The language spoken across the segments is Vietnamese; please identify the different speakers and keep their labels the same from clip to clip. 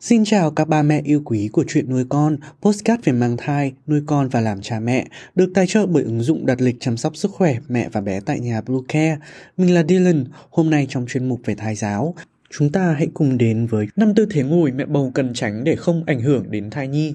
Speaker 1: Xin chào các ba mẹ yêu quý của chuyện nuôi con, postcard về mang thai, nuôi con và làm cha mẹ, được tài trợ bởi ứng dụng đặt lịch chăm sóc sức khỏe mẹ và bé tại nhà Blue Care. Mình là Dylan, hôm nay trong chuyên mục về thai giáo, chúng ta hãy cùng đến với năm tư thế ngồi mẹ bầu cần tránh để không ảnh hưởng đến thai nhi.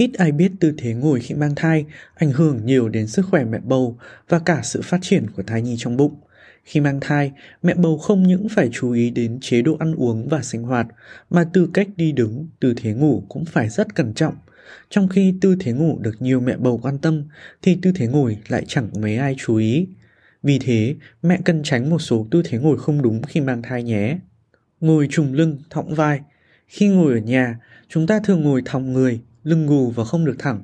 Speaker 1: Ít ai biết tư thế ngồi khi mang thai ảnh hưởng nhiều đến sức khỏe mẹ bầu và cả sự phát triển của thai nhi trong bụng. Khi mang thai, mẹ bầu không những phải chú ý đến chế độ ăn uống và sinh hoạt, mà từ cách đi đứng, tư thế ngủ cũng phải rất cẩn trọng. Trong khi tư thế ngủ được nhiều mẹ bầu quan tâm, thì tư thế ngồi lại chẳng mấy ai chú ý. Vì thế, mẹ cần tránh một số tư thế ngồi không đúng khi mang thai nhé. Ngồi trùng lưng, thõng vai. Khi ngồi ở nhà, chúng ta thường ngồi thòng người, lưng gù và không được thẳng.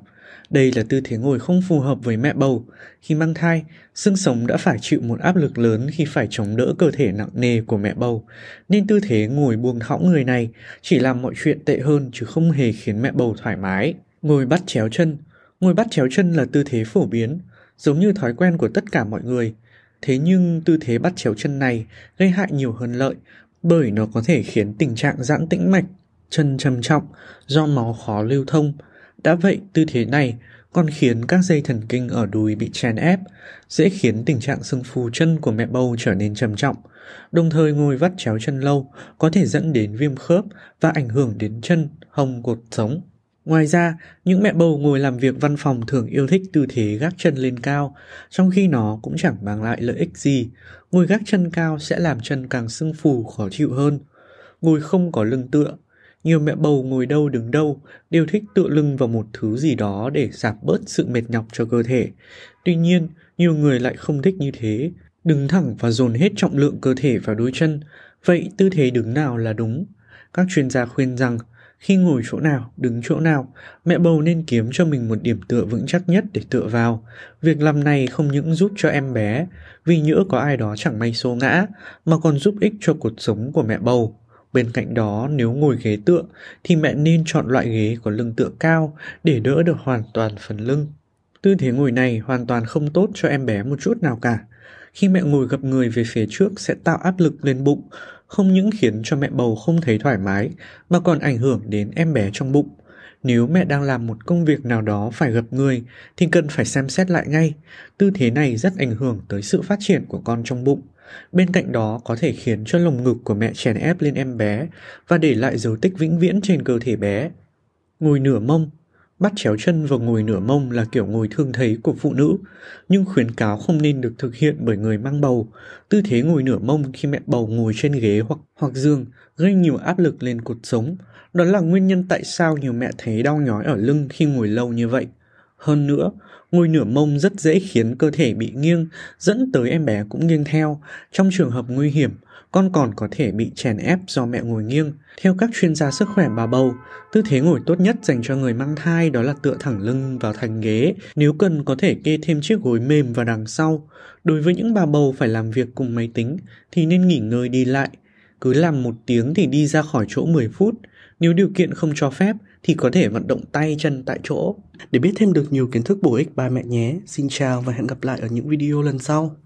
Speaker 1: Đây là tư thế ngồi không phù hợp với mẹ bầu. Khi mang thai, xương sống đã phải chịu một áp lực lớn khi phải chống đỡ cơ thể nặng nề của mẹ bầu. Nên tư thế ngồi buông thõng người này chỉ làm mọi chuyện tệ hơn chứ không hề khiến mẹ bầu thoải mái. Ngồi bắt chéo chân. Ngồi bắt chéo chân là tư thế phổ biến, giống như thói quen của tất cả mọi người. Thế nhưng tư thế bắt chéo chân này gây hại nhiều hơn lợi bởi nó có thể khiến tình trạng giãn tĩnh mạch chân trầm trọng do máu khó lưu thông. Đã vậy, tư thế này còn khiến các dây thần kinh ở đùi bị chèn ép, dễ khiến tình trạng sưng phù chân của mẹ bầu trở nên trầm trọng. Đồng thời ngồi vắt chéo chân lâu có thể dẫn đến viêm khớp và ảnh hưởng đến chân, hông cột sống. Ngoài ra, những mẹ bầu ngồi làm việc văn phòng thường yêu thích tư thế gác chân lên cao, trong khi nó cũng chẳng mang lại lợi ích gì. Ngồi gác chân cao sẽ làm chân càng sưng phù khó chịu hơn. Ngồi không có lưng tựa, nhiều mẹ bầu ngồi đâu đứng đâu đều thích tựa lưng vào một thứ gì đó để giảm bớt sự mệt nhọc cho cơ thể. Tuy nhiên, nhiều người lại không thích như thế, đứng thẳng và dồn hết trọng lượng cơ thể vào đôi chân. Vậy tư thế đứng nào là đúng? Các chuyên gia khuyên rằng khi ngồi chỗ nào, đứng chỗ nào, mẹ bầu nên kiếm cho mình một điểm tựa vững chắc nhất để tựa vào. Việc làm này không những giúp cho em bé, vì nhỡ có ai đó chẳng may xô ngã, mà còn giúp ích cho cuộc sống của mẹ bầu. Bên cạnh đó, nếu ngồi ghế tựa thì mẹ nên chọn loại ghế có lưng tựa cao để đỡ được hoàn toàn phần lưng. Tư thế ngồi này hoàn toàn không tốt cho em bé một chút nào cả. Khi mẹ ngồi gập người về phía trước sẽ tạo áp lực lên bụng, không những khiến cho mẹ bầu không thấy thoải mái mà còn ảnh hưởng đến em bé trong bụng. Nếu mẹ đang làm một công việc nào đó phải gập người thì cần phải xem xét lại ngay. Tư thế này rất ảnh hưởng tới sự phát triển của con trong bụng. Bên cạnh đó có thể khiến cho lồng ngực của mẹ chèn ép lên em bé và để lại dấu tích vĩnh viễn trên cơ thể bé. Ngồi nửa mông Bắt chéo chân và ngồi nửa mông là kiểu ngồi thường thấy của phụ nữ, nhưng khuyến cáo không nên được thực hiện bởi người mang bầu. Tư thế ngồi nửa mông khi mẹ bầu ngồi trên ghế hoặc hoặc giường gây nhiều áp lực lên cột sống. Đó là nguyên nhân tại sao nhiều mẹ thấy đau nhói ở lưng khi ngồi lâu như vậy. Hơn nữa, ngồi nửa mông rất dễ khiến cơ thể bị nghiêng, dẫn tới em bé cũng nghiêng theo. Trong trường hợp nguy hiểm, con còn có thể bị chèn ép do mẹ ngồi nghiêng. Theo các chuyên gia sức khỏe bà bầu, tư thế ngồi tốt nhất dành cho người mang thai đó là tựa thẳng lưng vào thành ghế. Nếu cần có thể kê thêm chiếc gối mềm vào đằng sau. Đối với những bà bầu phải làm việc cùng máy tính thì nên nghỉ ngơi đi lại. Cứ làm một tiếng thì đi ra khỏi chỗ 10 phút. Nếu điều kiện không cho phép thì có thể vận động tay chân tại chỗ. Để biết thêm được nhiều kiến thức bổ ích, ba mẹ nhé. Xin chào và hẹn gặp lại ở những video lần sau.